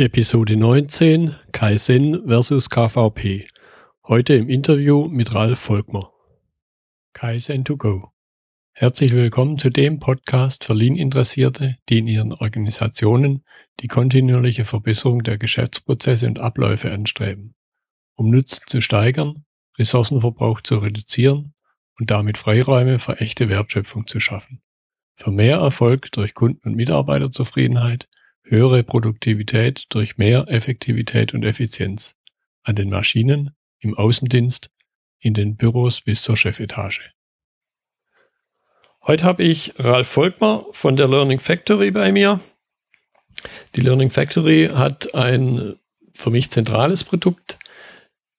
Episode 19 Kaizen versus KVP. Heute im Interview mit Ralf Volkmer. Kaizen to go. Herzlich willkommen zu dem Podcast für Lean-Interessierte, die in ihren Organisationen die kontinuierliche Verbesserung der Geschäftsprozesse und Abläufe anstreben, um Nutzen zu steigern, Ressourcenverbrauch zu reduzieren und damit Freiräume für echte Wertschöpfung zu schaffen. Für mehr Erfolg durch Kunden- und Mitarbeiterzufriedenheit höhere Produktivität durch mehr Effektivität und Effizienz an den Maschinen, im Außendienst, in den Büros bis zur Chefetage. Heute habe ich Ralf Volkmar von der Learning Factory bei mir. Die Learning Factory hat ein für mich zentrales Produkt,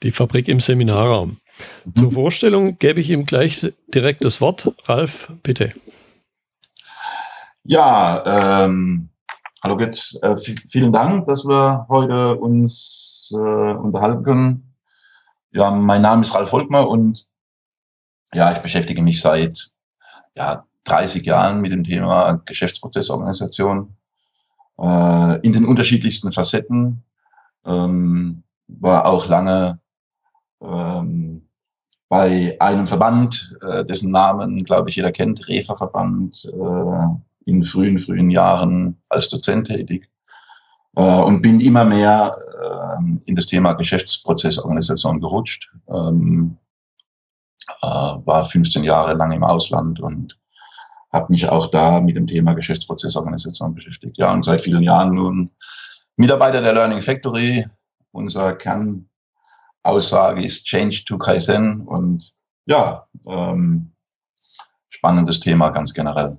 die Fabrik im Seminarraum. Mhm. Zur Vorstellung gebe ich ihm gleich direkt das Wort. Ralf, bitte. Ja, ähm, Hallo Git, äh, vielen Dank, dass wir heute uns äh, unterhalten können. Ja, mein Name ist Ralf Volkmer und ja, ich beschäftige mich seit ja, 30 Jahren mit dem Thema Geschäftsprozessorganisation äh, in den unterschiedlichsten Facetten. Ähm, war auch lange ähm, bei einem Verband, äh, dessen Namen, glaube ich, jeder kennt, Refa-Verband, äh, in frühen, frühen Jahren als Dozent tätig äh, und bin immer mehr äh, in das Thema Geschäftsprozessorganisation gerutscht. Ähm, äh, war 15 Jahre lang im Ausland und habe mich auch da mit dem Thema Geschäftsprozessorganisation beschäftigt. Ja, und seit vielen Jahren nun Mitarbeiter der Learning Factory. Unser Kernaussage ist Change to Kaizen und ja, ähm, spannendes Thema ganz generell.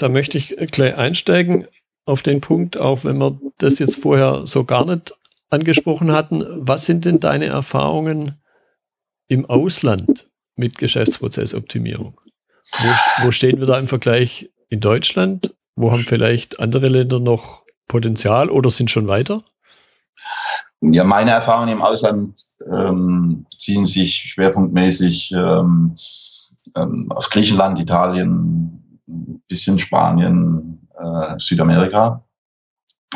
Da möchte ich gleich einsteigen auf den Punkt, auch wenn wir das jetzt vorher so gar nicht angesprochen hatten. Was sind denn deine Erfahrungen im Ausland mit Geschäftsprozessoptimierung? Wo, wo stehen wir da im Vergleich in Deutschland? Wo haben vielleicht andere Länder noch Potenzial oder sind schon weiter? Ja, meine Erfahrungen im Ausland ähm, ziehen sich schwerpunktmäßig ähm, ähm, auf Griechenland, Italien, bisschen Spanien, äh, Südamerika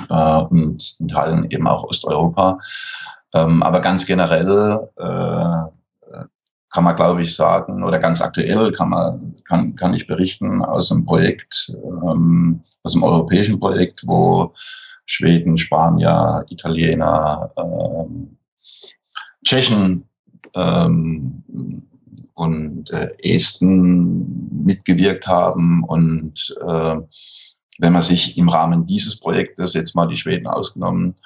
äh, und in Teilen eben auch Osteuropa. Ähm, aber ganz generell äh, kann man, glaube ich, sagen, oder ganz aktuell kann man, kann, kann ich berichten aus einem Projekt, ähm, aus einem europäischen Projekt, wo Schweden, Spanier, Italiener, ähm, Tschechen ähm, und äh, Esten mitgewirkt haben. Und äh, wenn man sich im Rahmen dieses Projektes jetzt mal die Schweden ausgenommen,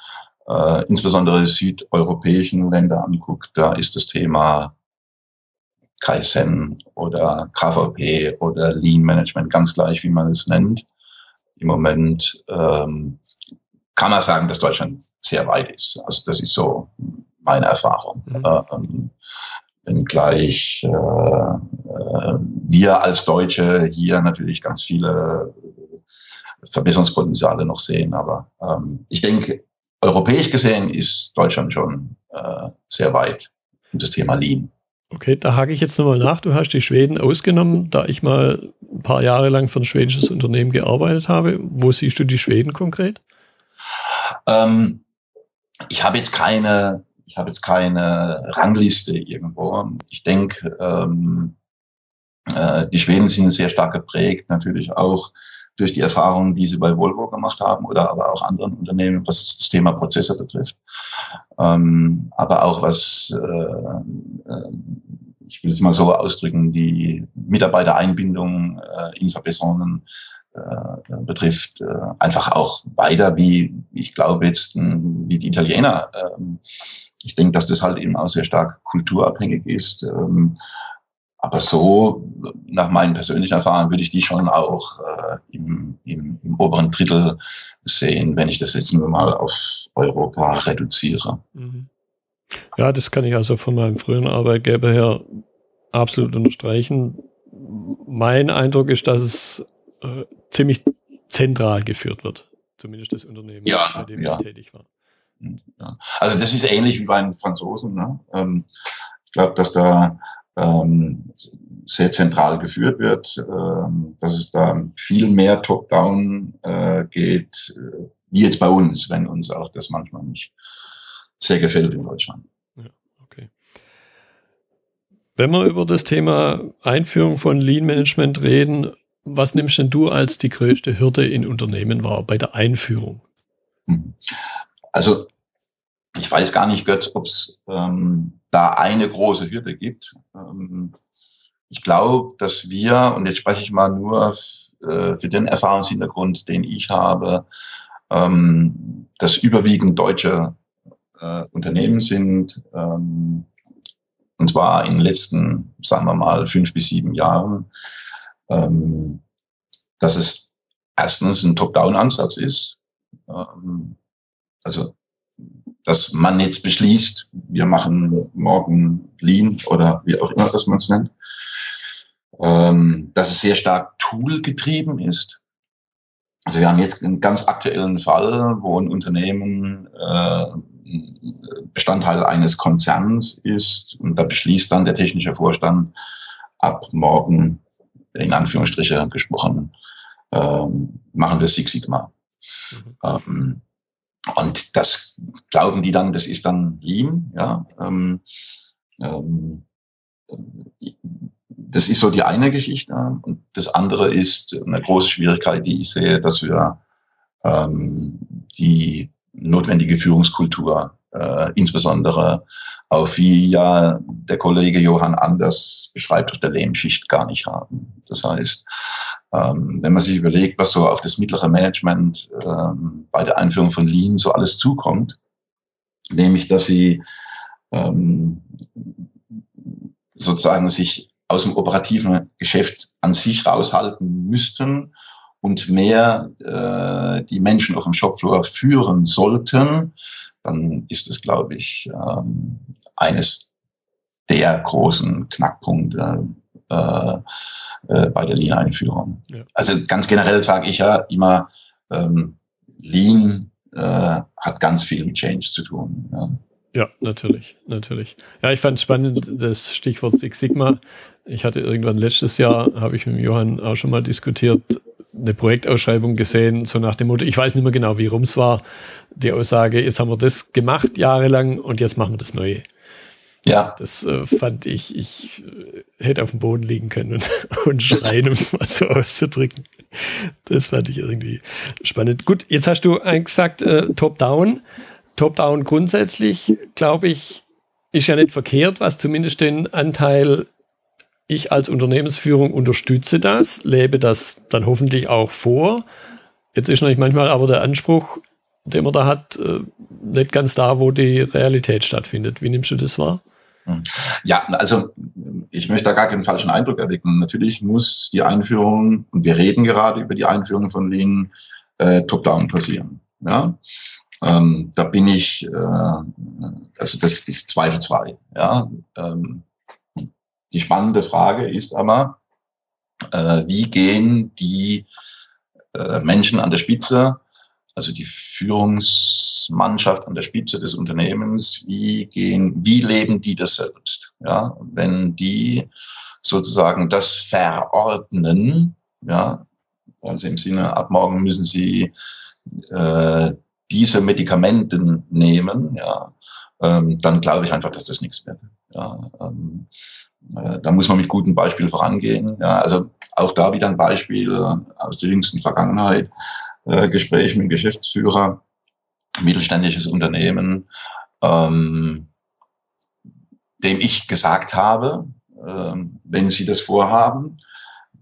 äh, insbesondere die südeuropäischen Länder anguckt, da ist das Thema Kaizen oder KVP oder Lean Management, ganz gleich, wie man es nennt. Im Moment ähm, kann man sagen, dass Deutschland sehr weit ist. Also das ist so meine Erfahrung. Mhm. Ähm, wenngleich äh, äh, wir als Deutsche hier natürlich ganz viele Verbesserungspotenziale noch sehen. Aber ähm, ich denke, europäisch gesehen ist Deutschland schon äh, sehr weit in das Thema Lean. Okay, da hake ich jetzt nochmal nach. Du hast die Schweden ausgenommen, da ich mal ein paar Jahre lang für ein schwedisches Unternehmen gearbeitet habe. Wo siehst du die Schweden konkret? Ähm, ich habe jetzt keine ich habe jetzt keine Rangliste irgendwo. Ich denke, ähm, äh, die Schweden sind sehr stark geprägt, natürlich auch durch die Erfahrungen, die sie bei Volvo gemacht haben oder aber auch anderen Unternehmen, was das Thema Prozesse betrifft. Ähm, aber auch was, äh, äh, ich will es mal so ausdrücken, die Mitarbeitereinbindung äh, in Verbesserungen äh, betrifft, äh, einfach auch weiter, wie ich glaube jetzt, wie die Italiener. Ich denke, dass das halt eben auch sehr stark kulturabhängig ist. Ähm, aber so, nach meinen persönlichen Erfahrungen, würde ich die schon auch äh, im, im, im oberen Drittel sehen, wenn ich das jetzt nur mal auf Europa reduziere. Mhm. Ja, das kann ich also von meinem früheren Arbeitgeber her absolut unterstreichen. Mein Eindruck ist, dass es äh, ziemlich zentral geführt wird. Zumindest das Unternehmen, ja, bei dem ja. ich tätig war. Ja. Also das ist ähnlich wie bei den Franzosen. Ne? Ähm, ich glaube, dass da ähm, sehr zentral geführt wird, ähm, dass es da viel mehr Top-Down äh, geht, äh, wie jetzt bei uns, wenn uns auch das manchmal nicht sehr gefällt in Deutschland. Ja, okay. Wenn wir über das Thema Einführung von Lean Management reden, was nimmst denn du als die größte Hürde in Unternehmen wahr bei der Einführung? Also ich weiß gar nicht, Götz, ob es ähm, da eine große Hürde gibt. Ähm, ich glaube, dass wir, und jetzt spreche ich mal nur äh, für den Erfahrungshintergrund, den ich habe, ähm, dass überwiegend deutsche äh, Unternehmen sind, ähm, und zwar in den letzten, sagen wir mal, fünf bis sieben Jahren, ähm, dass es erstens ein Top-Down-Ansatz ist. Ähm, also, dass man jetzt beschließt, wir machen morgen Lean oder wie auch immer das man es nennt, ähm, dass es sehr stark Tool-getrieben ist. Also wir haben jetzt einen ganz aktuellen Fall, wo ein Unternehmen äh, Bestandteil eines Konzerns ist und da beschließt dann der technische Vorstand ab morgen, in Anführungsstriche gesprochen, ähm, machen wir Six Sigma. Mhm. Ähm, und das glauben die dann, das ist dann Lean, ja. Ähm, ähm, das ist so die eine Geschichte. Und das andere ist eine große Schwierigkeit, die ich sehe, dass wir ähm, die notwendige Führungskultur, äh, insbesondere auf wie ja der Kollege Johann Anders beschreibt, auf der Lehmschicht gar nicht haben. Das heißt, ähm, wenn man sich überlegt, was so auf das mittlere Management ähm, bei der Einführung von Lean so alles zukommt, nämlich dass sie ähm, sozusagen sich aus dem operativen Geschäft an sich raushalten müssten und mehr äh, die Menschen auf dem Shopfloor führen sollten, dann ist es, glaube ich, ähm, eines der großen Knackpunkte äh, äh, bei der Lean-Einführung. Ja. Also ganz generell sage ich ja immer, ähm, Lean äh, hat ganz viel mit Change zu tun. Ja. Ja, natürlich, natürlich. Ja, ich fand es spannend, das Stichwort Six Sigma. Ich hatte irgendwann letztes Jahr, habe ich mit Johann auch schon mal diskutiert, eine Projektausschreibung gesehen, so nach dem Motto, ich weiß nicht mehr genau, wie rum es war, die Aussage, jetzt haben wir das gemacht jahrelang und jetzt machen wir das Neue. Ja. Das äh, fand ich, ich äh, hätte auf dem Boden liegen können und, und schreien, um es mal so auszudrücken. Das fand ich irgendwie spannend. Gut, jetzt hast du gesagt, äh, Top-Down. Top-Down grundsätzlich, glaube ich, ist ja nicht verkehrt, was zumindest den Anteil ich als Unternehmensführung unterstütze das, lebe das dann hoffentlich auch vor. Jetzt ist natürlich manchmal aber der Anspruch, den man da hat, äh, nicht ganz da, wo die Realität stattfindet. Wie nimmst du das wahr? Ja, also ich möchte da gar keinen falschen Eindruck erwecken. Natürlich muss die Einführung, und wir reden gerade über die Einführung von Lean, äh, top-down passieren. Ja? Ähm, da bin ich, äh, also das ist zweifelsfrei. Ja? Ähm, die spannende Frage ist aber, äh, wie gehen die äh, Menschen an der Spitze, also die Führungsmannschaft an der Spitze des Unternehmens, wie gehen, wie leben die das selbst? Ja, wenn die sozusagen das verordnen, ja, also im Sinne, ab morgen müssen sie äh, diese Medikamenten nehmen, ja, ähm, dann glaube ich einfach, dass das nichts wird. Ja, ähm, äh, da muss man mit gutem Beispiel vorangehen. Ja, also auch da wieder ein Beispiel aus der jüngsten Vergangenheit. Äh, Gespräch mit Geschäftsführer, mittelständisches Unternehmen, ähm, dem ich gesagt habe, äh, wenn Sie das vorhaben,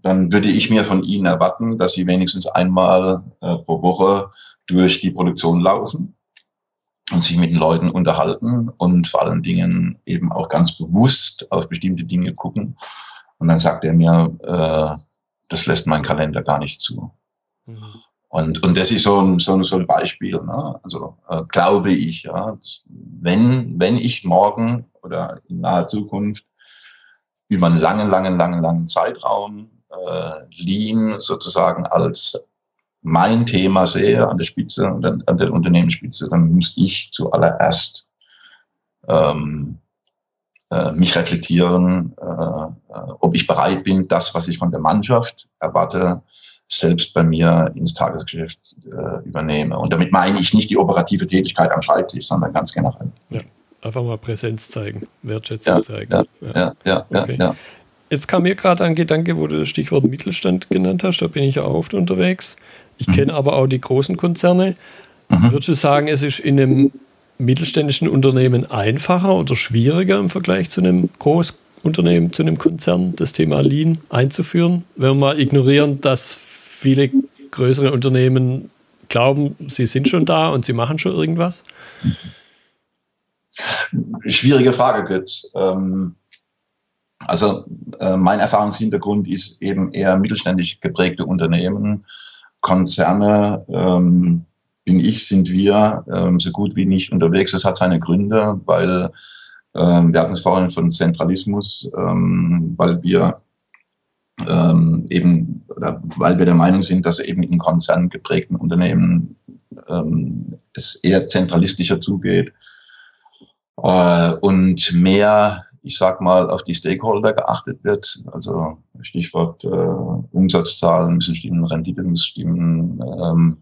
dann würde ich mir von Ihnen erwarten, dass Sie wenigstens einmal äh, pro Woche durch die Produktion laufen und sich mit den Leuten unterhalten und vor allen Dingen eben auch ganz bewusst auf bestimmte Dinge gucken. Und dann sagt er mir, äh, das lässt mein Kalender gar nicht zu. Mhm. Und, und das ist so ein, so ein, so ein Beispiel. Ne? Also äh, glaube ich, ja, wenn, wenn ich morgen oder in naher Zukunft über einen langen, langen, langen, langen Zeitraum äh, Lean sozusagen als mein Thema sehe an der Spitze, an der Unternehmensspitze, dann muss ich zuallererst ähm, äh, mich reflektieren, äh, äh, ob ich bereit bin, das, was ich von der Mannschaft erwarte, selbst bei mir ins Tagesgeschäft äh, übernehme. Und damit meine ich nicht die operative Tätigkeit am Schreibtisch, sondern ganz generell. Ja, einfach mal Präsenz zeigen, Wertschätzung ja, zeigen. Ja, ja, ja, ja, okay. ja, Jetzt kam mir gerade ein Gedanke, wo du das Stichwort Mittelstand genannt hast, da bin ich ja oft unterwegs. Ich mhm. kenne aber auch die großen Konzerne. Mhm. Würdest du sagen, es ist in einem mittelständischen Unternehmen einfacher oder schwieriger im Vergleich zu einem Großunternehmen, zu einem Konzern, das Thema Lean einzuführen? Wenn wir mal ignorieren, dass viele größere Unternehmen glauben, sie sind schon da und sie machen schon irgendwas? Schwierige Frage, Götz. Ähm, also äh, mein Erfahrungshintergrund ist eben eher mittelständisch geprägte Unternehmen, Konzerne, ähm, bin ich, sind wir ähm, so gut wie nicht unterwegs. Das hat seine Gründe, weil ähm, wir hatten es vorhin von Zentralismus, ähm, weil wir ähm, eben, oder weil wir der Meinung sind, dass eben in Konzernen geprägten Unternehmen ähm, es eher zentralistischer zugeht äh, und mehr ich sag mal, auf die Stakeholder geachtet wird. Also Stichwort äh, Umsatzzahlen müssen stimmen, Rendite muss stimmen ähm,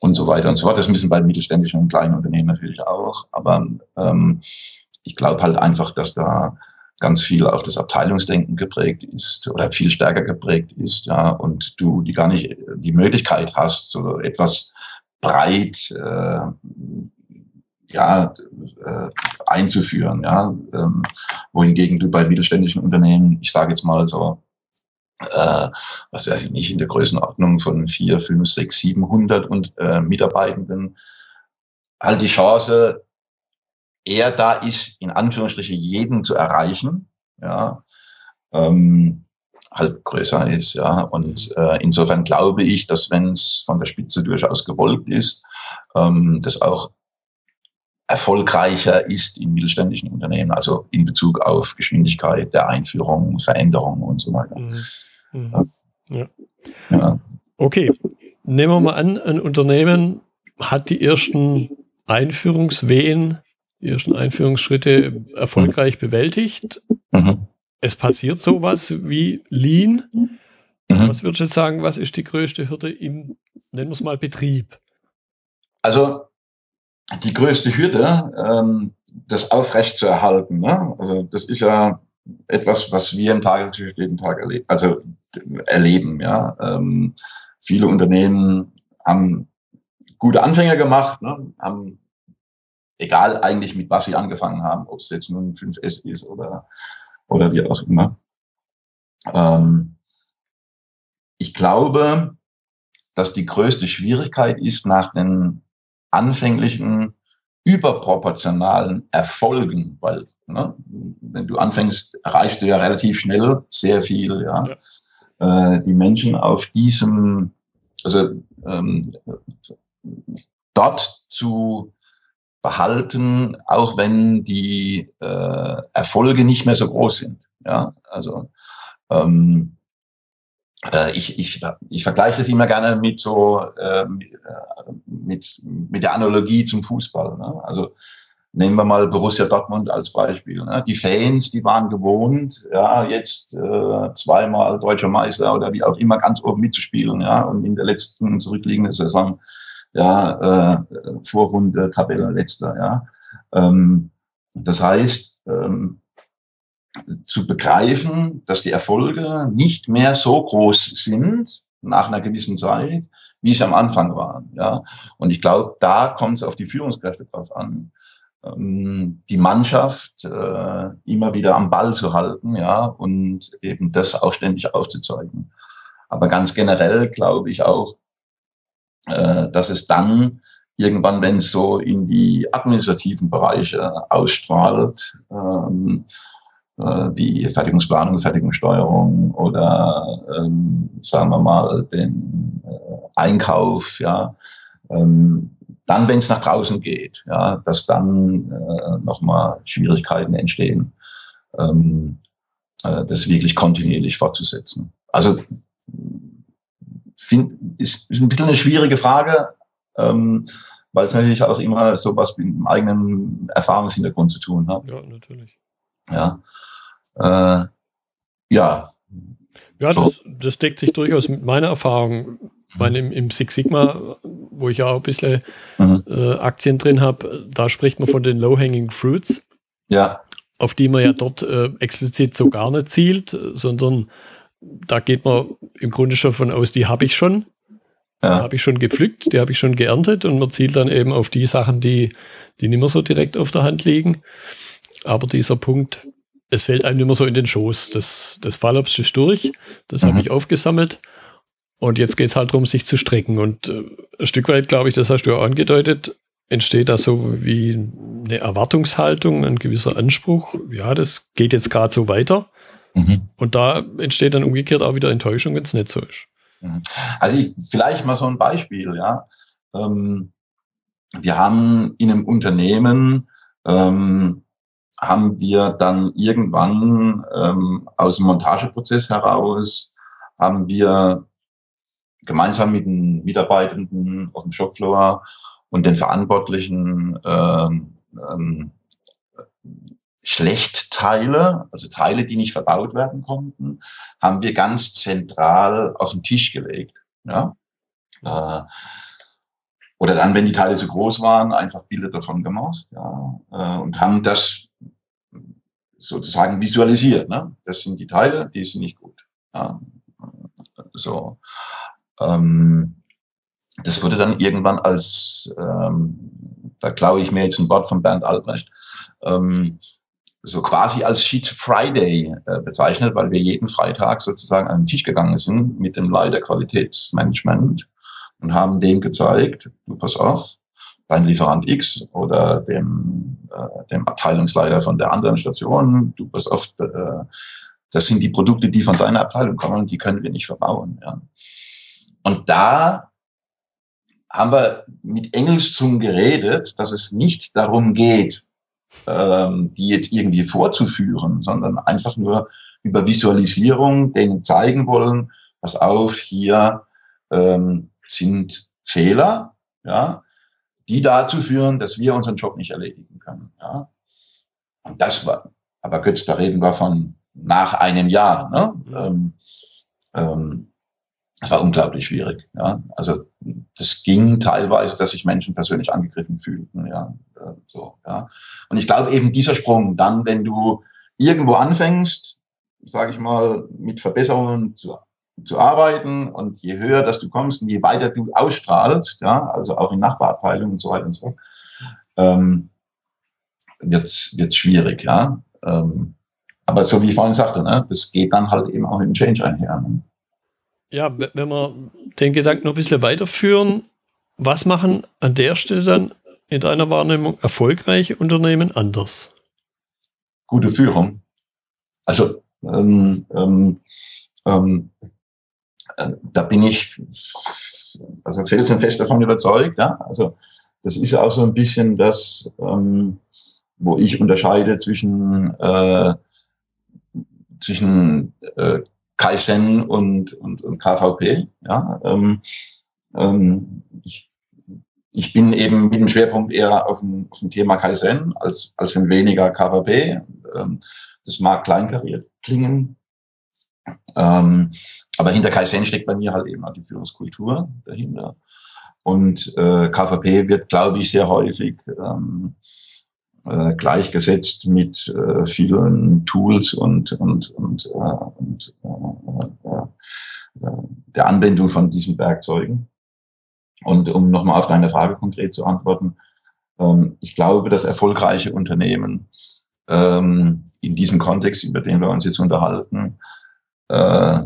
und so weiter und so fort. Das müssen bei mittelständischen und kleinen Unternehmen natürlich auch. Aber ähm, ich glaube halt einfach, dass da ganz viel auch das Abteilungsdenken geprägt ist oder viel stärker geprägt ist, ja, und du die gar nicht die Möglichkeit hast, so etwas breit äh, ja, äh, einzuführen. Ja? Ähm, wohingegen du bei mittelständischen Unternehmen, ich sage jetzt mal so, äh, was weiß ich nicht, in der Größenordnung von vier, fünf, sechs, siebenhundert und äh, Mitarbeitenden halt die Chance eher da ist, in Anführungsstrichen jeden zu erreichen, ja, ähm, halt größer ist, ja. Und äh, insofern glaube ich, dass wenn es von der Spitze durchaus gewollt ist, ähm, das auch erfolgreicher ist in mittelständischen Unternehmen, also in Bezug auf Geschwindigkeit der Einführung, Veränderung und so weiter. Mhm. Mhm. Ja. Ja. Okay, nehmen wir mal an, ein Unternehmen hat die ersten Einführungswehen, die ersten Einführungsschritte erfolgreich bewältigt. Mhm. Es passiert sowas wie Lean. Mhm. Was würdest du sagen, was ist die größte Hürde im, nennen wir es mal, Betrieb? Also die größte Hürde, ähm, das aufrecht zu erhalten. Ne? Also das ist ja etwas, was wir im Tagesgeschäft jeden Tag erleben, also erleben. Ja, ähm, viele Unternehmen haben gute Anfänge gemacht, ne? haben egal eigentlich mit was sie angefangen haben, ob es jetzt nun 5S ist oder oder wie auch immer. Ähm, ich glaube, dass die größte Schwierigkeit ist, nach den anfänglichen überproportionalen Erfolgen, weil ne, wenn du anfängst, erreichst du ja relativ schnell sehr viel. Ja. ja. Äh, die Menschen auf diesem, also ähm, dort zu behalten, auch wenn die äh, Erfolge nicht mehr so groß sind. Ja, also ähm, äh, ich, ich, ich vergleiche das immer gerne mit so äh, mit, mit der Analogie zum Fußball. Ne? Also nehmen wir mal Borussia Dortmund als Beispiel. Ne? Die Fans, die waren gewohnt, ja, jetzt äh, zweimal deutscher Meister oder wie auch immer ganz oben mitzuspielen, ja, und in der letzten zurückliegenden Saison ja, äh, Vorrunde Tabellenletzter, ja. Ähm, das heißt, ähm, zu begreifen, dass die Erfolge nicht mehr so groß sind nach einer gewissen Zeit, wie es am Anfang waren. Ja, und ich glaube, da kommt es auf die Führungskräfte drauf an, ähm, die Mannschaft äh, immer wieder am Ball zu halten, ja, und eben das auch ständig aufzuzeigen. Aber ganz generell glaube ich auch, äh, dass es dann irgendwann, wenn es so in die administrativen Bereiche ausstrahlt, ähm, äh, wie Fertigungsplanung, Fertigungssteuerung oder ähm, sagen wir mal den äh, Einkauf, ja, ähm, dann, wenn es nach draußen geht, ja, dass dann äh, nochmal Schwierigkeiten entstehen, ähm, äh, das wirklich kontinuierlich fortzusetzen. Also find, ist, ist ein bisschen eine schwierige Frage, ähm, weil es natürlich auch immer so was mit dem eigenen Erfahrungshintergrund zu tun hat. Ja, natürlich. Ja. Äh, ja. Ja, so. das, das deckt sich durchaus mit meiner Erfahrung. Ich meine, im, im Six Sigma, wo ich ja auch ein bisschen mhm. äh, Aktien drin habe, da spricht man von den Low-Hanging Fruits. Ja. Auf die man ja dort äh, explizit so gar nicht zielt, sondern da geht man im Grunde schon von aus, die habe ich schon. Ja. Die habe ich schon gepflückt, die habe ich schon geerntet und man zielt dann eben auf die Sachen, die, die nicht mehr so direkt auf der Hand liegen. Aber dieser Punkt, es fällt einem immer so in den Schoß. Das, das Fallobst ist durch, das mhm. habe ich aufgesammelt. Und jetzt geht es halt darum, sich zu strecken. Und äh, ein Stück weit, glaube ich, das hast du ja angedeutet, entsteht da so wie eine Erwartungshaltung, ein gewisser Anspruch. Ja, das geht jetzt gerade so weiter. Mhm. Und da entsteht dann umgekehrt auch wieder Enttäuschung, wenn es nicht so ist. Mhm. Also ich, vielleicht mal so ein Beispiel, ja. Ähm, wir haben in einem Unternehmen ähm, haben wir dann irgendwann ähm, aus dem Montageprozess heraus haben wir gemeinsam mit den Mitarbeitenden auf dem Shopfloor und den Verantwortlichen ähm, ähm, Schlechtteile, also Teile, die nicht verbaut werden konnten, haben wir ganz zentral auf den Tisch gelegt. Ja? Äh, oder dann, wenn die Teile zu groß waren, einfach Bilder davon gemacht ja? Äh, und haben das sozusagen visualisiert. Ne? Das sind die Teile, die sind nicht gut. Ja? So. Ähm, das wurde dann irgendwann als, ähm, da glaube ich mir jetzt ein Wort von Bernd Albrecht, ähm, so quasi als Sheet Friday äh, bezeichnet, weil wir jeden Freitag sozusagen an den Tisch gegangen sind mit dem Leiter Qualitätsmanagement und haben dem gezeigt, du pass auf, dein Lieferant X oder dem, äh, dem Abteilungsleiter von der anderen Station, du pass auf, äh, das sind die Produkte, die von deiner Abteilung kommen die können wir nicht verbauen. Ja. Und da haben wir mit Engelszungen geredet, dass es nicht darum geht, ähm, die jetzt irgendwie vorzuführen, sondern einfach nur über Visualisierung denen zeigen wollen, pass auf, hier ähm, sind Fehler, ja, die dazu führen, dass wir unseren Job nicht erledigen können. Ja. Und das war, aber kurz, da reden wir von nach einem Jahr. Ne? Ähm, ähm, das war unglaublich schwierig. Ja. Also das ging teilweise, dass sich Menschen persönlich angegriffen fühlten. Ja. Äh, so, ja. Und ich glaube eben dieser Sprung, dann, wenn du irgendwo anfängst, sage ich mal, mit Verbesserungen zu, zu arbeiten und je höher, dass du kommst und je weiter du ausstrahlst, ja, also auch in Nachbarabteilungen und so weiter und so fort, ähm, wird es schwierig, ja. Ähm, aber so wie ich vorhin sagte, ne, das geht dann halt eben auch mit dem Change einher. Ne? ja, wenn wir den Gedanken noch ein bisschen weiterführen, was machen an der Stelle dann in deiner Wahrnehmung erfolgreiche Unternehmen anders? Gute Führung. Also ähm, ähm, ähm, äh, da bin ich also felsenfest davon überzeugt. Ja? Also das ist auch so ein bisschen das, ähm, wo ich unterscheide zwischen äh, zwischen äh, Kaizen und, und, und KVP. Ja, ähm, ähm, ich, ich bin eben mit dem Schwerpunkt eher auf dem, auf dem Thema Kaizen als, als ein weniger KVP. Ähm, das mag kleinkariert klingen. Ähm, aber hinter Kaizen steckt bei mir halt eben auch die Führungskultur dahinter. Und äh, KVP wird, glaube ich, sehr häufig ähm, äh, gleichgesetzt mit äh, vielen Tools und, und, und, äh, und äh, äh, äh, der Anwendung von diesen Werkzeugen. Und um nochmal auf deine Frage konkret zu antworten, ähm, ich glaube, dass erfolgreiche Unternehmen ähm, in diesem Kontext, über den wir uns jetzt unterhalten, äh,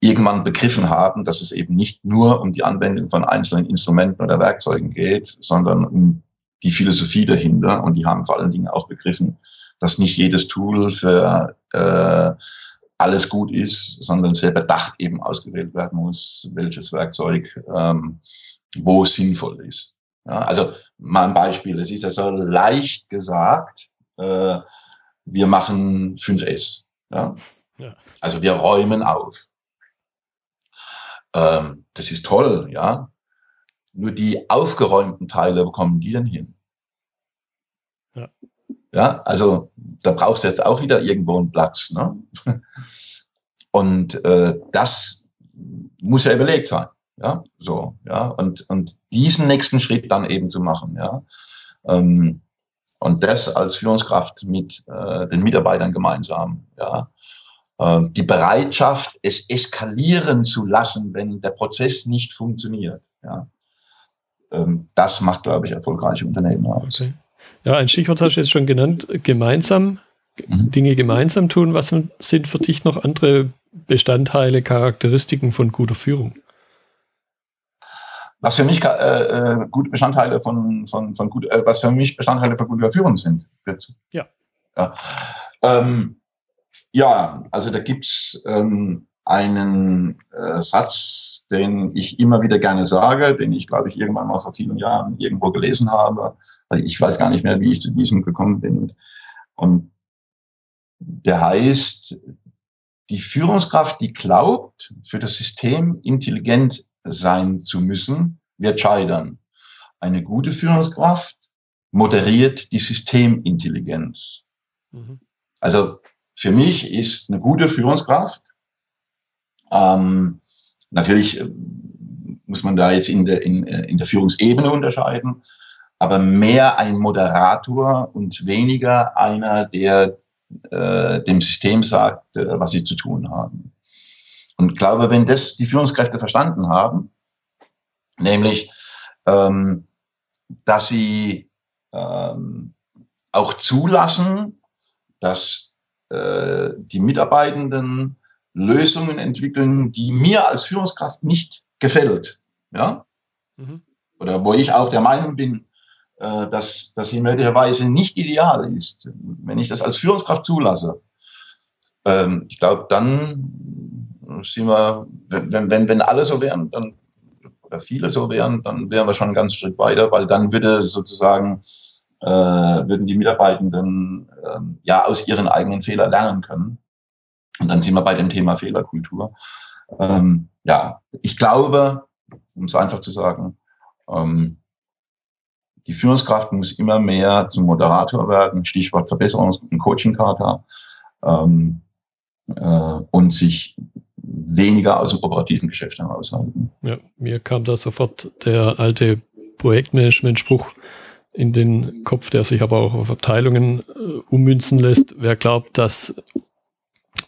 irgendwann begriffen haben, dass es eben nicht nur um die Anwendung von einzelnen Instrumenten oder Werkzeugen geht, sondern um die Philosophie dahinter und die haben vor allen Dingen auch begriffen, dass nicht jedes Tool für äh, alles gut ist, sondern sehr bedacht eben ausgewählt werden muss, welches Werkzeug ähm, wo sinnvoll ist. Ja, also mal ein Beispiel, es ist ja so leicht gesagt, äh, wir machen 5S. Ja? Ja. Also wir räumen auf. Ähm, das ist toll, ja. Nur die aufgeräumten Teile, wo kommen die denn hin? Ja. ja, also da brauchst du jetzt auch wieder irgendwo einen Platz. Ne? Und äh, das muss ja überlegt sein. Ja, so, ja, und, und diesen nächsten Schritt dann eben zu machen, ja. Ähm, und das als Führungskraft mit äh, den Mitarbeitern gemeinsam, ja. Äh, die Bereitschaft, es eskalieren zu lassen, wenn der Prozess nicht funktioniert, ja. Ähm, das macht, glaube ich, erfolgreiche Unternehmen aus. Okay. Ja, ein Stichwort hast du jetzt schon genannt, gemeinsam, mhm. Dinge gemeinsam tun. Was sind für dich noch andere Bestandteile, Charakteristiken von guter Führung? Was für mich äh, äh, gute Bestandteile von, von, von gut, äh, was für mich Bestandteile von guter Führung sind. Bitte. Ja. Ja, ähm, ja also da gibt's ähm, einen äh, Satz, den ich immer wieder gerne sage, den ich, glaube ich, irgendwann mal vor vielen Jahren irgendwo gelesen habe. Also ich weiß gar nicht mehr, wie ich zu diesem gekommen bin. Und der heißt, die Führungskraft, die glaubt, für das System intelligent sein zu müssen, wird scheitern. Eine gute Führungskraft moderiert die Systemintelligenz. Mhm. Also für mich ist eine gute Führungskraft, ähm, natürlich äh, muss man da jetzt in der, in, äh, in der Führungsebene unterscheiden, aber mehr ein Moderator und weniger einer, der äh, dem System sagt, äh, was sie zu tun haben. Und glaube, wenn das die Führungskräfte verstanden haben, nämlich, ähm, dass sie ähm, auch zulassen, dass äh, die Mitarbeitenden Lösungen entwickeln, die mir als Führungskraft nicht gefällt, ja, mhm. oder wo ich auch der Meinung bin, äh, dass, dass sie möglicherweise nicht ideal ist. Wenn ich das als Führungskraft zulasse, ähm, ich glaube, dann sind wir, wenn, wenn, wenn alle so wären, dann, oder viele so wären, dann wären wir schon einen ganzen Schritt weiter, weil dann würde sozusagen, äh, würden die Mitarbeitenden äh, ja aus ihren eigenen Fehlern lernen können. Und dann sind wir bei dem Thema Fehlerkultur. Ähm, ja, ich glaube, um es einfach zu sagen, ähm, die Führungskraft muss immer mehr zum Moderator werden, Stichwort Verbesserungs- und Coaching-Charta, ähm, äh, und sich weniger aus dem operativen Geschäft heraushalten. Ja, mir kam da sofort der alte Projektmanagement-Spruch in den Kopf, der sich aber auch auf Abteilungen äh, ummünzen lässt. Wer glaubt, dass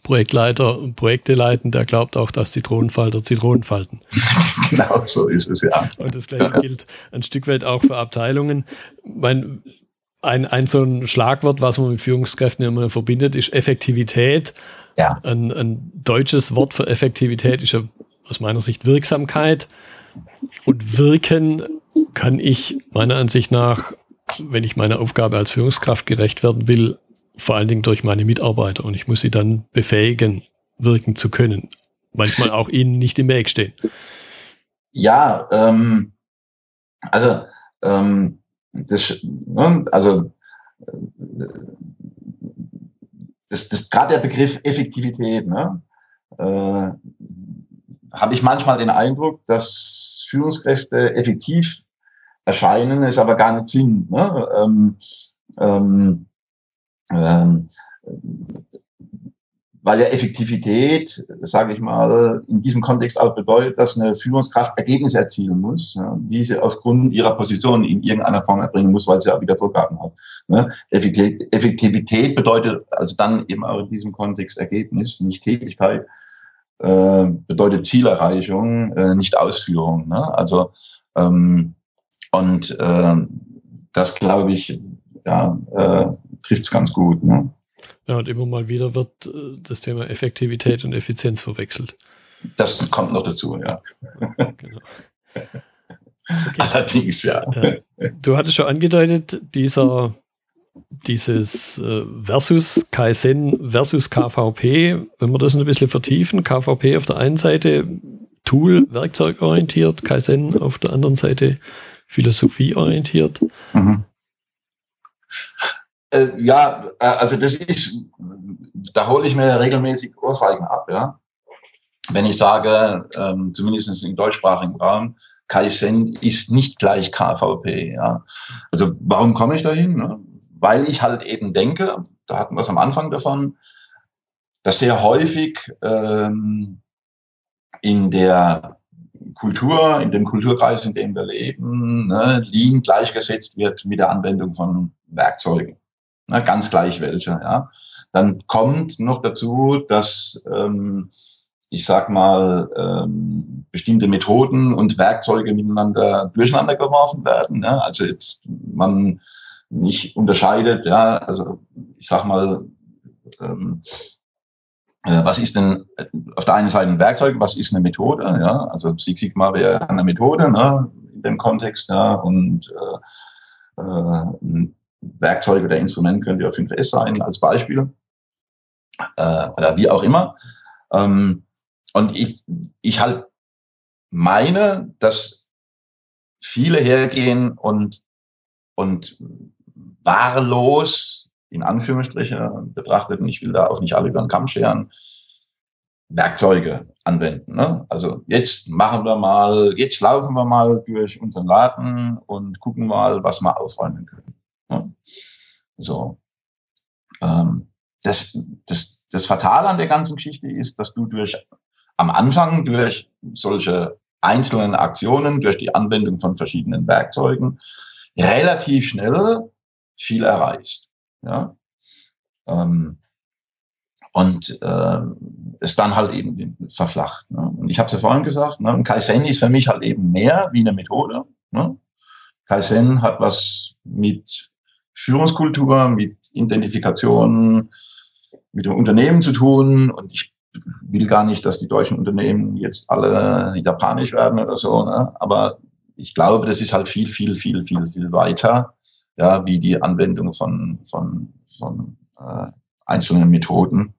Projektleiter Projekte leiten, der glaubt auch, dass Zitronenfalter Zitronen falten. genau so ist es, ja. Und das gleiche gilt ein Stück weit auch für Abteilungen. Mein, ein, ein so ein Schlagwort, was man mit Führungskräften immer verbindet, ist Effektivität. Ja. Ein, ein deutsches Wort für Effektivität ist ja aus meiner Sicht Wirksamkeit. Und wirken kann ich meiner Ansicht nach, wenn ich meiner Aufgabe als Führungskraft gerecht werden will, vor allen Dingen durch meine Mitarbeiter und ich muss sie dann befähigen, wirken zu können. Manchmal auch ihnen nicht im Weg stehen. Ja, ähm, also, ähm, das, ne, also das, das gerade der Begriff Effektivität, ne, äh, habe ich manchmal den Eindruck, dass Führungskräfte effektiv erscheinen, es aber gar nicht sind. Ne? Ähm, ähm, ähm, weil ja Effektivität, sage ich mal, in diesem Kontext auch bedeutet, dass eine Führungskraft Ergebnisse erzielen muss, ja, die sie aufgrund ihrer Position in irgendeiner Form erbringen muss, weil sie ja wieder Vorgaben hat. Ne? Effektivität bedeutet also dann eben auch in diesem Kontext Ergebnis, nicht Tätigkeit, äh, bedeutet Zielerreichung, äh, nicht Ausführung. Ne? Also ähm, und äh, das glaube ich, ja, äh, trifft es ganz gut. Ne? Ja, und immer mal wieder wird äh, das Thema Effektivität und Effizienz verwechselt. Das kommt noch dazu, ja. Genau. Okay. Allerdings, ja. Du hattest schon angedeutet, dieser, dieses äh, versus Kaizen versus KVP, wenn wir das ein bisschen vertiefen, KVP auf der einen Seite Tool, werkzeugorientiert, Kaizen auf der anderen Seite philosophieorientiert. Mhm. Äh, ja, äh, also das ist, da hole ich mir regelmäßig Ohrfeigen ab, ja. Wenn ich sage, ähm, zumindest im deutschsprachigen Raum, Kaizen ist nicht gleich KVP, ja. Also warum komme ich dahin? Ne? Weil ich halt eben denke, da hatten wir es am Anfang davon, dass sehr häufig ähm, in der Kultur, in dem Kulturkreis, in dem wir leben, ne, Lean gleichgesetzt wird mit der Anwendung von Werkzeugen. Ne, ganz gleich welche. Ja. Dann kommt noch dazu, dass ähm, ich sag mal, ähm, bestimmte Methoden und Werkzeuge miteinander durcheinander geworfen werden. Ja? Also jetzt man nicht unterscheidet, ja, also ich sag mal, ähm, äh, was ist denn auf der einen Seite ein Werkzeug, was ist eine Methode, ja, also Six Sigma wäre eine Methode, ne, in dem Kontext, ja, und äh, äh, ein Werkzeug oder Instrument könnte ja 5S sein als Beispiel, äh, oder wie auch immer. Ähm, und ich, ich halt meine, dass viele hergehen und, und wahllos, in Anführungsstrichen betrachtet, und ich will da auch nicht alle über den Kamm scheren, Werkzeuge anwenden. Ne? Also jetzt machen wir mal, jetzt laufen wir mal durch unseren Laden und gucken mal, was wir aufräumen können. Ne? So. Ähm, das, das, das Fatale an der ganzen Geschichte ist, dass du durch am Anfang durch solche einzelnen Aktionen, durch die Anwendung von verschiedenen Werkzeugen relativ schnell viel erreicht. Ja? Ähm, und äh, es dann halt eben verflacht. Ne? Und ich habe es ja vorhin gesagt, ne? Kaizen ist für mich halt eben mehr wie eine Methode. Ne? Kaizen hat was mit Führungskultur, mit Identifikation, mit dem Unternehmen zu tun. Und ich will gar nicht, dass die deutschen Unternehmen jetzt alle japanisch werden oder so, ne? aber ich glaube, das ist halt viel, viel, viel, viel, viel weiter, ja, wie die Anwendung von, von, von äh, einzelnen Methoden.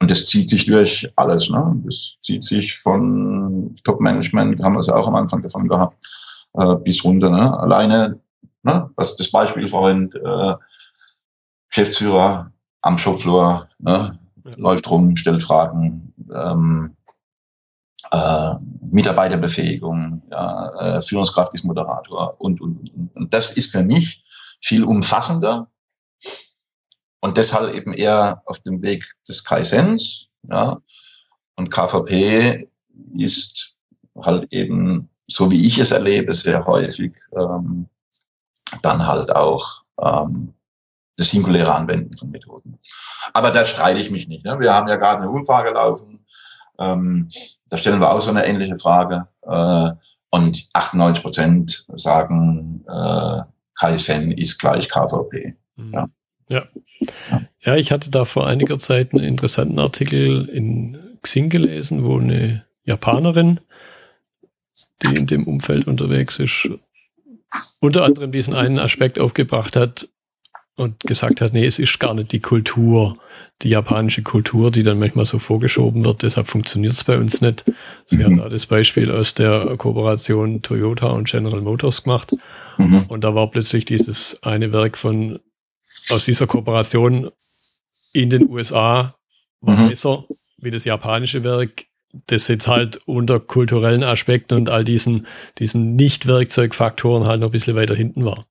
Und das zieht sich durch alles. Ne? Das zieht sich von Top-Management, haben wir es ja auch am Anfang davon gehabt, äh, bis runter. Ne? Alleine, ne? was das Beispiel vorhin, äh, Geschäftsführer am Shopfloor, ne? ja. läuft rum, stellt Fragen, ähm, äh, Mitarbeiterbefähigung, ja, äh, Führungskraft ist Moderator und, und, und, und das ist für mich viel umfassender und deshalb eben eher auf dem Weg des Kaisens, ja, und KVP ist halt eben, so wie ich es erlebe, sehr häufig ähm, dann halt auch ähm, das singuläre Anwenden von Methoden. Aber da streite ich mich nicht. Ne? Wir haben ja gerade eine Umfrage laufen. Ähm, da stellen wir auch so eine ähnliche Frage. Äh, und 98 Prozent sagen, äh, Kaizen ist gleich KVP. Mhm. Ja. ja. Ja. ich hatte da vor einiger Zeit einen interessanten Artikel in Xing gelesen, wo eine Japanerin, die in dem Umfeld unterwegs ist, unter anderem diesen einen Aspekt aufgebracht hat, und gesagt hat, nee, es ist gar nicht die Kultur, die japanische Kultur, die dann manchmal so vorgeschoben wird, deshalb funktioniert es bei uns nicht. Sie mhm. hat da das Beispiel aus der Kooperation Toyota und General Motors gemacht. Mhm. Und da war plötzlich dieses eine Werk von aus dieser Kooperation in den USA war mhm. besser wie das japanische Werk, das jetzt halt unter kulturellen Aspekten und all diesen, diesen Nicht-Werkzeugfaktoren halt noch ein bisschen weiter hinten war.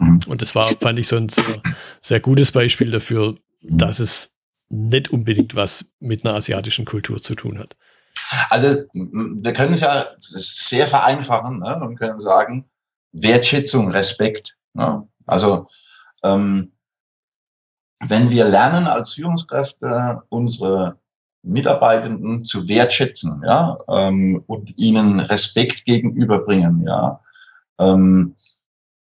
Und das war, fand ich, so ein sehr, sehr gutes Beispiel dafür, dass es nicht unbedingt was mit einer asiatischen Kultur zu tun hat. Also wir können es ja sehr vereinfachen ne, und können sagen, Wertschätzung, Respekt. Ne? Also ähm, wenn wir lernen als Führungskräfte unsere Mitarbeitenden zu wertschätzen, ja, ähm, und ihnen Respekt gegenüberbringen, ja, ähm,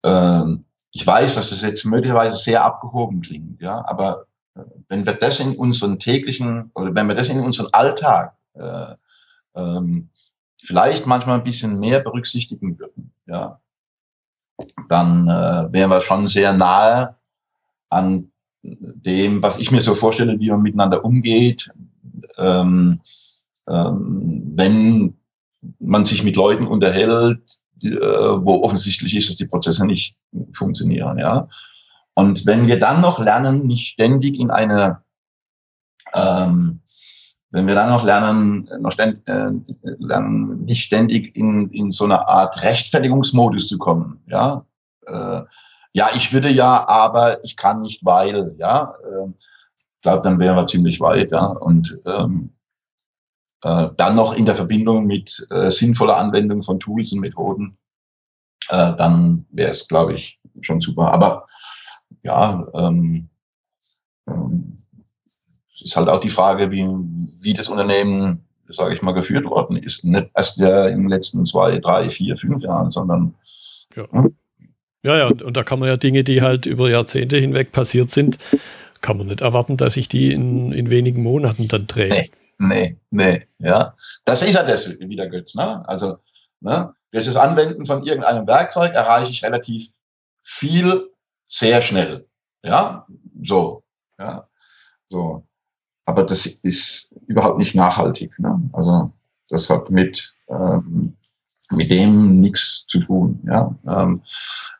ähm, ich weiß, dass es jetzt möglicherweise sehr abgehoben klingt, ja, aber äh, wenn wir das in unseren täglichen oder wenn wir das in unseren Alltag äh, ähm, vielleicht manchmal ein bisschen mehr berücksichtigen würden, ja, dann äh, wären wir schon sehr nahe an dem, was ich mir so vorstelle, wie man miteinander umgeht, ähm, ähm, wenn man sich mit Leuten unterhält, äh, wo offensichtlich ist, dass die Prozesse nicht funktionieren. Ja? Und wenn wir dann noch lernen, nicht ständig in eine, ähm, wenn wir dann noch lernen, noch ständig, äh, lernen, nicht ständig in, in so eine Art Rechtfertigungsmodus zu kommen, ja, äh, ja, ich würde ja, aber ich kann nicht, weil, ja, äh, glaube, dann wären wir ziemlich weit. Ja? Und ähm, äh, dann noch in der Verbindung mit äh, sinnvoller Anwendung von Tools und Methoden, äh, dann wäre es, glaube ich, schon super. Aber ja, ähm, ähm, es ist halt auch die Frage, wie, wie das Unternehmen, sage ich mal, geführt worden ist. Nicht erst ja in den letzten zwei, drei, vier, fünf Jahren, sondern ja. Hm? Ja, ja, und, und da kann man ja Dinge, die halt über Jahrzehnte hinweg passiert sind, kann man nicht erwarten, dass sich die in, in wenigen Monaten dann drehen. Nee, nee, nee, ja. Das ist ja das wieder Götz, ne? Also, ne? Durch das Anwenden von irgendeinem Werkzeug erreiche ich relativ viel sehr schnell. Ja, so, ja, so. Aber das ist überhaupt nicht nachhaltig. Ne? Also das hat mit ähm, mit dem nichts zu tun. Ja, ähm,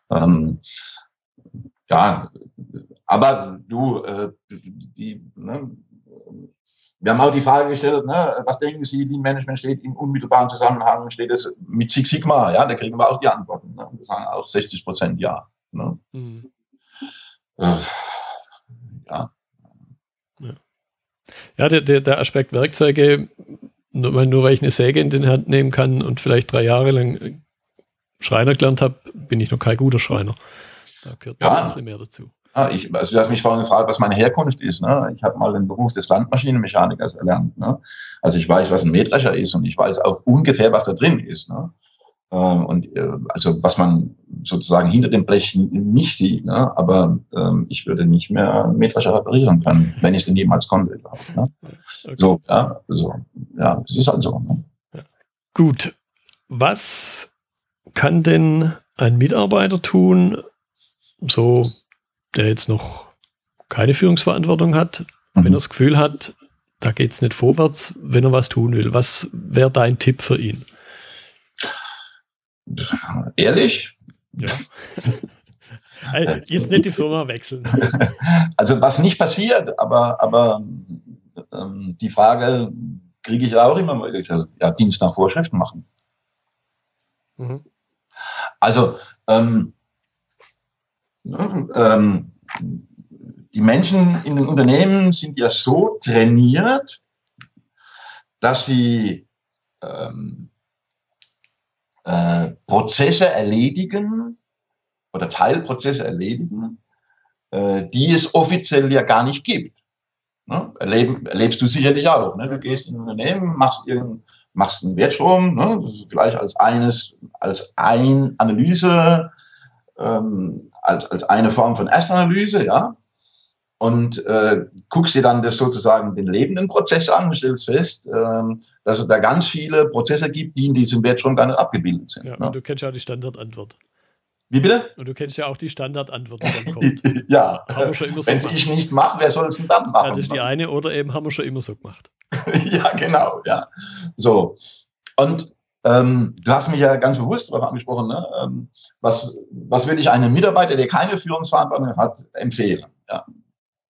ähm, ja, aber du, äh, die, ne, wir haben auch die Frage gestellt, ne, was denken Sie, Lean Management steht im unmittelbaren Zusammenhang, steht es mit Six Sigma? Ja, da kriegen wir auch die Antworten. Ne? Wir sagen auch 60 Prozent ja. Ne? Mhm. Äh, ja. Ja, ja der, der, der Aspekt Werkzeuge, nur, nur weil ich eine Säge in den Hand nehmen kann und vielleicht drei Jahre lang Schreiner gelernt habe, bin ich noch kein guter Schreiner. Da gehört ja. ein bisschen mehr dazu. Ja, ich, also du hast mich vorhin gefragt, was meine Herkunft ist. Ne? Ich habe mal den Beruf des Landmaschinenmechanikers erlernt. Ne? Also ich weiß, was ein Mähdrescher ist und ich weiß auch ungefähr, was da drin ist. Ne? Ähm, und äh, also was man sozusagen hinter dem Blech nicht sieht. Ne? Aber ähm, ich würde nicht mehr Mähdrescher reparieren können, wenn ich es denn jemals konnte. Ne? Okay. So, ja, so, ja, es ist halt so. Ne? Gut. Was kann denn ein Mitarbeiter tun, so der jetzt noch keine Führungsverantwortung hat, mhm. wenn er das Gefühl hat, da geht es nicht vorwärts, wenn er was tun will. Was wäre dein Tipp für ihn? Ehrlich? Ja. jetzt nicht die Firma wechseln. Also was nicht passiert, aber, aber ähm, die Frage kriege ich auch immer mal, ja, Dienst nach Vorschriften machen. Mhm. Also ähm, ähm, die Menschen in den Unternehmen sind ja so trainiert, dass sie ähm, äh, Prozesse erledigen oder Teilprozesse erledigen, äh, die es offiziell ja gar nicht gibt. Ne? Erleben, erlebst du sicherlich auch. Ne? Du gehst in ein Unternehmen, machst, irgendein, machst einen Wertstrom, ne? vielleicht als eines, als ein Analyse, ähm, als, als eine Form von Erstanalyse, ja, und äh, guckst dir dann das sozusagen den lebenden Prozess an und stellst fest, ähm, dass es da ganz viele Prozesse gibt, die in diesem Wert schon gar nicht abgebildet sind. Ja, ne? und du kennst ja auch die Standardantwort. Wie bitte? Und du kennst ja auch die Standardantwort, die dann kommt. ja, so wenn es ich nicht mache, wer soll es denn dann machen? Ja, das ist die eine oder eben haben wir schon immer so gemacht. ja, genau, ja. So. Und ähm, du hast mich ja ganz bewusst darauf angesprochen, ne? ähm, was, was würde ich einem Mitarbeiter, der keine Führungsverantwortung hat, empfehlen? Ja.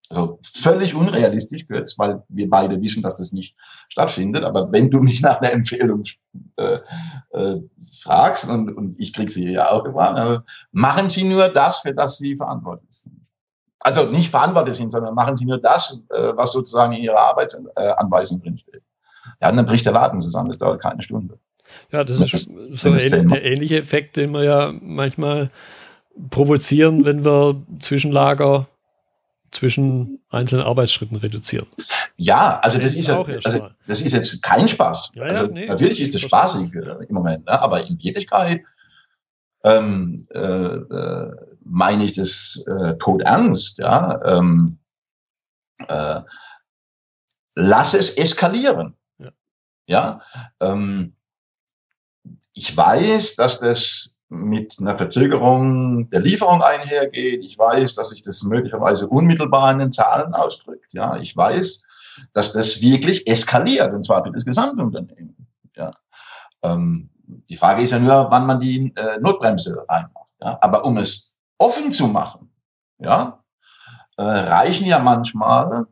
Also völlig unrealistisch, Götz, weil wir beide wissen, dass das nicht stattfindet. Aber wenn du mich nach einer Empfehlung äh, äh, fragst, und, und ich krieg sie ja auch gefragt, also machen Sie nur das, für das Sie verantwortlich sind. Also nicht verantwortlich sind, sondern machen Sie nur das, äh, was sozusagen in Ihrer Arbeitsanweisung drinsteht. Ja, dann bricht der Laden zusammen, das dauert keine Stunde. Ja, das, das ist so ähnlich, der ähnliche Effekt, den wir ja manchmal provozieren, wenn wir Zwischenlager zwischen einzelnen Arbeitsschritten reduzieren. Ja, also das, das ist, ja, also das ist jetzt kein Spaß. Ja, ja, also nee, natürlich ist das spaßig äh, im Moment, ne? aber in Wirklichkeit ähm, äh, äh, meine ich das äh, tot ernst. Ja? Ähm, äh, lass es eskalieren. Ja, ja? Ähm, ich weiß, dass das mit einer Verzögerung der Lieferung einhergeht. Ich weiß, dass sich das möglicherweise unmittelbar in den Zahlen ausdrückt. Ja, ich weiß, dass das wirklich eskaliert, und zwar für das gesamte Unternehmen. Ja. Ähm, die Frage ist ja nur, wann man die äh, Notbremse reinmacht. Ja. Aber um es offen zu machen, ja, äh, reichen ja manchmal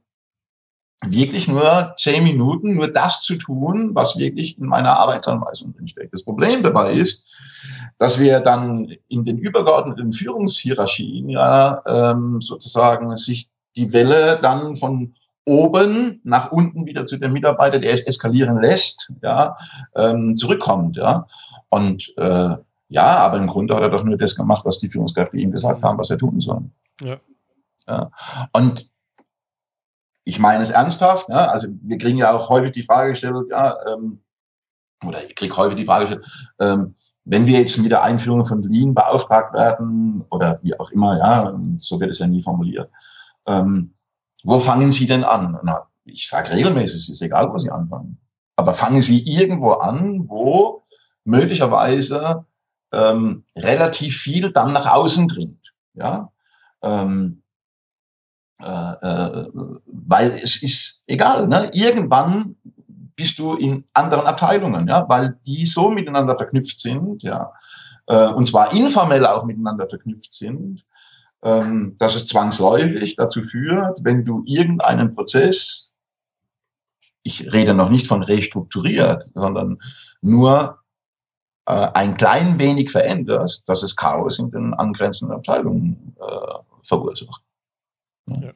wirklich nur zehn Minuten, nur das zu tun, was wirklich in meiner Arbeitsanweisung drinsteckt. Das Problem dabei ist, dass wir dann in den übergeordneten Führungshierarchien ja ähm, sozusagen sich die Welle dann von oben nach unten wieder zu dem Mitarbeiter, der es eskalieren lässt, ja, ähm, zurückkommt, ja. Und äh, ja, aber im Grunde hat er doch nur das gemacht, was die Führungskräfte ihm gesagt haben, was er tun soll. Ja. ja. Und ich meine es ernsthaft, ja, also wir kriegen ja auch häufig die Frage gestellt, ja, ähm, oder ich kriege häufig die Frage gestellt, ähm, wenn wir jetzt mit der Einführung von Lean beauftragt werden oder wie auch immer, ja, so wird es ja nie formuliert, ähm, wo fangen Sie denn an? Na, ich sage regelmäßig, es ist egal, wo Sie anfangen. Aber fangen Sie irgendwo an, wo möglicherweise ähm, relativ viel dann nach außen dringt. Ja? Ähm, äh, äh, weil es ist egal, ne? irgendwann bist du in anderen Abteilungen, ja, weil die so miteinander verknüpft sind, ja, äh, und zwar informell auch miteinander verknüpft sind, ähm, dass es zwangsläufig dazu führt, wenn du irgendeinen Prozess, ich rede noch nicht von restrukturiert, sondern nur äh, ein klein wenig veränderst, dass es Chaos in den angrenzenden Abteilungen äh, verursacht. Ja.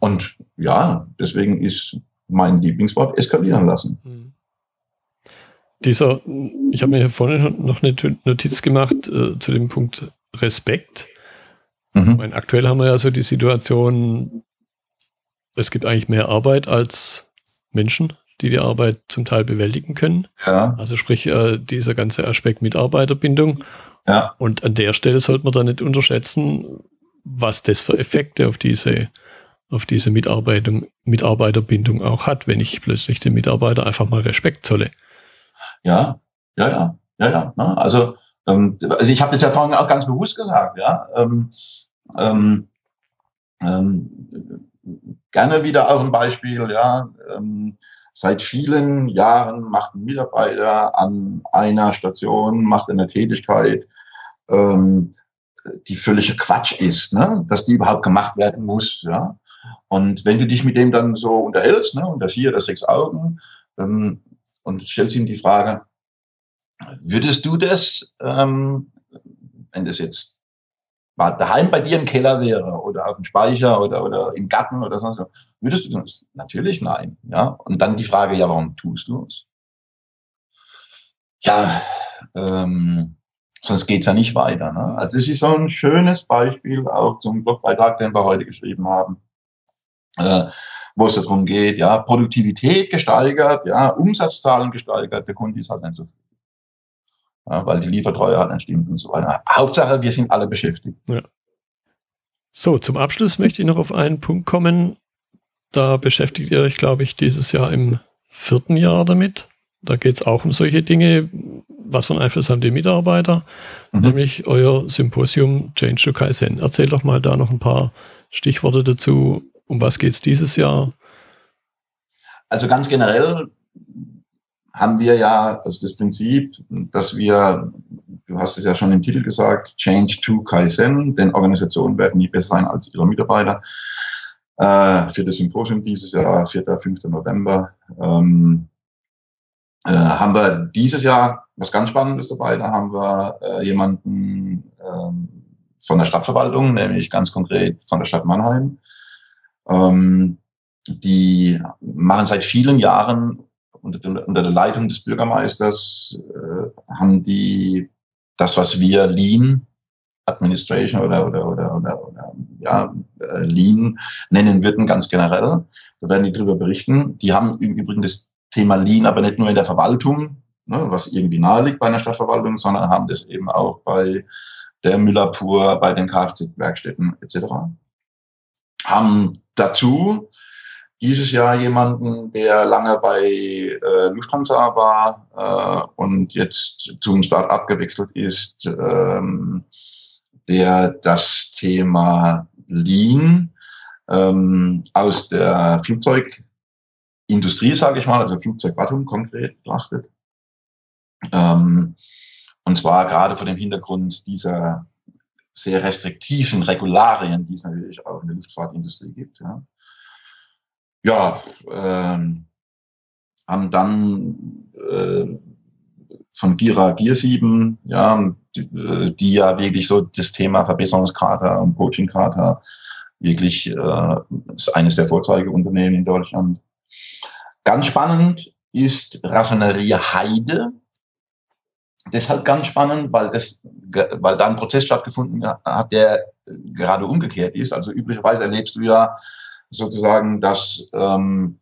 Und ja, deswegen ist mein Lieblingswort eskalieren lassen. Mhm. Dieser, ich habe mir hier vorhin noch eine Notiz gemacht äh, zu dem Punkt Respekt. Mhm. Meine, aktuell haben wir ja so die Situation, es gibt eigentlich mehr Arbeit als Menschen, die die Arbeit zum Teil bewältigen können. Ja. Also sprich, äh, dieser ganze Aspekt Mitarbeiterbindung. Ja. Und an der Stelle sollte man da nicht unterschätzen, was das für Effekte auf diese auf diese Mitarbeitung, Mitarbeiterbindung auch hat, wenn ich plötzlich dem Mitarbeiter einfach mal Respekt zolle. Ja, ja, ja, ja, ja. Ne? Also, ähm, also ich habe das ja vorhin auch ganz bewusst gesagt, ja. Ähm, ähm, ähm, gerne wieder auch ein Beispiel, ja. Ähm, seit vielen Jahren macht ein Mitarbeiter an einer Station, macht eine Tätigkeit, ähm, die völlige Quatsch ist, ne? dass die überhaupt gemacht werden muss. Ja? Und wenn du dich mit dem dann so unterhältst, ne, unter vier oder sechs Augen, ähm, und stellst ihm die Frage, würdest du das, ähm, wenn das jetzt daheim bei dir im Keller wäre oder auf dem Speicher oder, oder im Garten oder sonst was, würdest du das? Natürlich nein. Ja? Und dann die Frage, ja, warum tust du es? Ja, ähm, sonst geht's ja nicht weiter. Ne? Also es ist so ein schönes Beispiel auch zum Blogbeitrag, den wir heute geschrieben haben äh, wo es darum geht, ja, Produktivität gesteigert, ja, Umsatzzahlen gesteigert, der Kunde ist halt nicht so ja, weil die Liefertreue halt nicht stimmt und so weiter. Hauptsache, wir sind alle beschäftigt. Ja. So, zum Abschluss möchte ich noch auf einen Punkt kommen. Da beschäftigt ihr euch, glaube ich, dieses Jahr im vierten Jahr damit. Da geht es auch um solche Dinge. Was für einen Einfluss haben die Mitarbeiter? Mhm. Nämlich euer Symposium Change to Kaizen. Erzähl doch mal da noch ein paar Stichworte dazu, um was geht es dieses Jahr? Also ganz generell haben wir ja also das Prinzip, dass wir, du hast es ja schon im Titel gesagt, Change to Kaizen, denn Organisationen werden nie besser sein als ihre Mitarbeiter. Äh, für das Symposium dieses Jahr, 4. 5. November, ähm, äh, haben wir dieses Jahr was ganz Spannendes dabei. Da haben wir äh, jemanden ähm, von der Stadtverwaltung, nämlich ganz konkret von der Stadt Mannheim, ähm, die machen seit vielen Jahren unter, unter der Leitung des Bürgermeisters, äh, haben die das, was wir Lean Administration oder, oder, oder, oder, oder ja, äh, Lean nennen würden, ganz generell. Da werden die drüber berichten. Die haben im Übrigen das Thema Lean aber nicht nur in der Verwaltung, ne, was irgendwie nahe liegt bei einer Stadtverwaltung, sondern haben das eben auch bei der Müllabfuhr, bei den Kfz-Werkstätten etc. Haben dazu dieses Jahr jemanden, der lange bei äh, Lufthansa war äh, und jetzt zum Start-up gewechselt ist, ähm, der das Thema Lean ähm, aus der Flugzeugindustrie, sage ich mal, also Flugzeugwartung konkret betrachtet. Ähm, und zwar gerade vor dem Hintergrund dieser sehr restriktiven Regularien, die es natürlich auch in der Luftfahrtindustrie gibt. Ja, ja ähm, haben dann äh, von Gira Gear 7, ja, die, die, ja wirklich so das Thema Verbesserungskater und Coachingkater wirklich äh, ist eines der Vorzeigeunternehmen in Deutschland. Ganz spannend ist Raffinerie Heide. Deshalb ganz spannend, weil, das, weil da ein Prozess stattgefunden hat, der gerade umgekehrt ist. Also üblicherweise erlebst du ja sozusagen, dass ähm,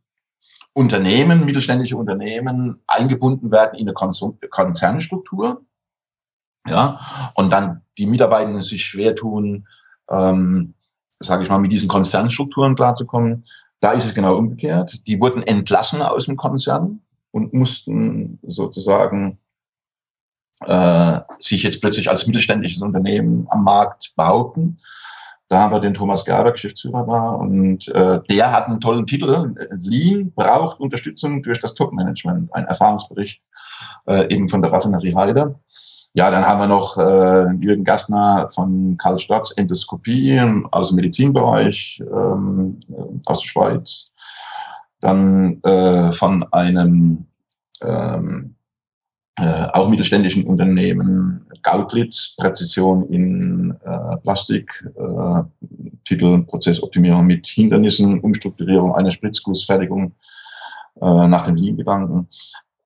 Unternehmen, mittelständische Unternehmen eingebunden werden in eine Konzernstruktur. Ja, und dann die Mitarbeitenden sich schwer tun, ähm, sage ich mal, mit diesen Konzernstrukturen klarzukommen. Da ist es genau umgekehrt. Die wurden entlassen aus dem Konzern und mussten sozusagen äh, sich jetzt plötzlich als mittelständisches Unternehmen am Markt behaupten. Da haben wir den Thomas Gerber, Geschäftsführer da, und äh, der hat einen tollen Titel. Lean braucht Unterstützung durch das Top-Management, ein Erfahrungsbericht äh, eben von der Raffinerie Heide. Ja, dann haben wir noch äh, Jürgen Gastner von Karl Stotz, Endoskopie aus dem Medizinbereich ähm, aus der Schweiz. Dann äh, von einem ähm, äh, auch mittelständischen Unternehmen, Gautlitz, Präzision in äh, Plastik, äh, Titel Prozessoptimierung mit Hindernissen, Umstrukturierung einer Spritzgussfertigung äh, nach dem Lean-Gedanken.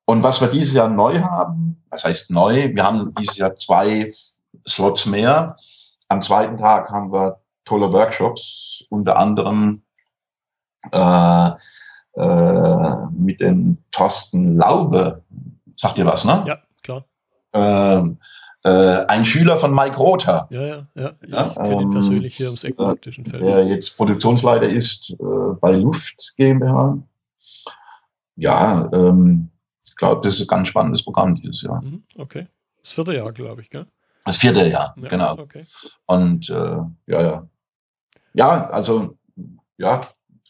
Und was wir dieses Jahr neu haben, was heißt neu? Wir haben dieses Jahr zwei Slots mehr. Am zweiten Tag haben wir tolle Workshops, unter anderem äh, äh, mit dem Thorsten Laube. Sagt ihr was, ne? Ja, klar. Ähm, äh, ein Schüler von Mike Rother. Ja, ja, ja. Ich ja, kenne ihn ähm, persönlich hier ums Eck praktischen Feld. Der jetzt Produktionsleiter ist äh, bei Luft GmbH. Ja, ähm, glaube, das ist ein ganz spannendes Programm dieses Jahr. Mhm, okay. Das vierte Jahr, glaube ich, gell? Das vierte Jahr, ja, genau. Okay. Und äh, ja, ja. Ja, also ja,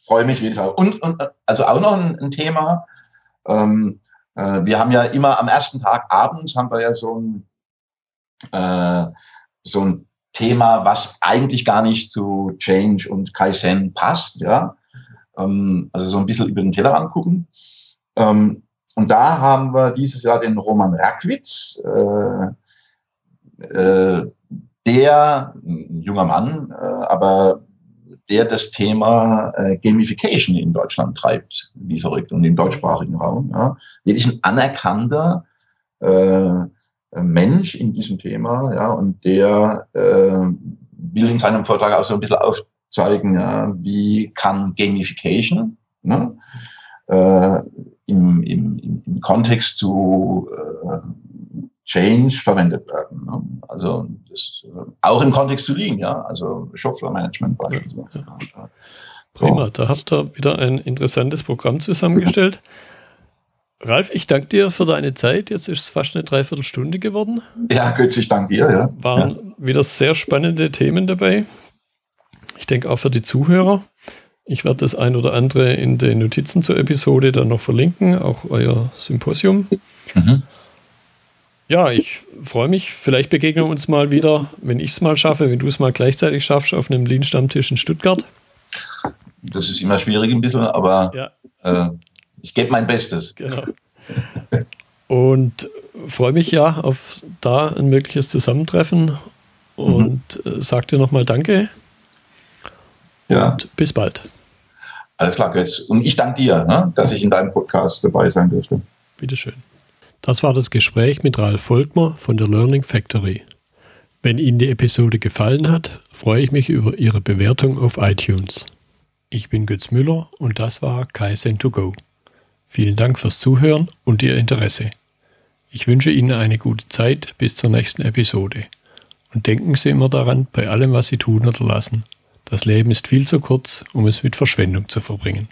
freue mich jeden Fall. Und, und also auch noch ein, ein Thema. Ähm, äh, wir haben ja immer am ersten Tag abends haben wir ja so ein äh, so ein Thema, was eigentlich gar nicht zu Change und Kaizen passt, ja. Ähm, also so ein bisschen über den Teller angucken. Ähm, und da haben wir dieses Jahr den Roman Rakwitz, äh, äh, der, ein junger Mann, äh, aber der das Thema äh, Gamification in Deutschland treibt, wie verrückt, und im deutschsprachigen Raum. Ja. Wirklich ein anerkannter äh, Mensch in diesem Thema, ja, und der äh, will in seinem Vortrag auch so ein bisschen aufzeigen, ja, wie kann Gamification ne, äh, im, im, im Kontext zu äh, Change verwendet werden. Ne? Also das, äh, auch im Kontext zu Lean, ja, also Shopfloor-Management beispielsweise. Ja, ja. Prima, da habt ihr wieder ein interessantes Programm zusammengestellt. Ralf, ich danke dir für deine Zeit. Jetzt ist es fast eine Dreiviertelstunde geworden. Ja, Götz, ich danke dir. Ja. Waren ja. wieder sehr spannende Themen dabei. Ich denke auch für die Zuhörer. Ich werde das ein oder andere in den Notizen zur Episode dann noch verlinken, auch euer Symposium. Mhm. Ja, ich freue mich. Vielleicht begegnen wir uns mal wieder, wenn ich es mal schaffe, wenn du es mal gleichzeitig schaffst, auf einem Lean-Stammtisch in Stuttgart. Das ist immer schwierig ein bisschen, aber ja. äh, ich gebe mein Bestes. Genau. Und freue mich ja auf da ein mögliches Zusammentreffen und mhm. sag dir nochmal Danke. Ja. Und bis bald. Alles klar, Götz. Und ich danke dir, ne, dass ich in deinem Podcast dabei sein durfte. Bitteschön. Das war das Gespräch mit Ralf Volkmer von der Learning Factory. Wenn Ihnen die Episode gefallen hat, freue ich mich über Ihre Bewertung auf iTunes. Ich bin Götz Müller und das war Kaizen2Go. Vielen Dank fürs Zuhören und Ihr Interesse. Ich wünsche Ihnen eine gute Zeit bis zur nächsten Episode. Und denken Sie immer daran, bei allem, was Sie tun oder lassen, das Leben ist viel zu kurz, um es mit Verschwendung zu verbringen.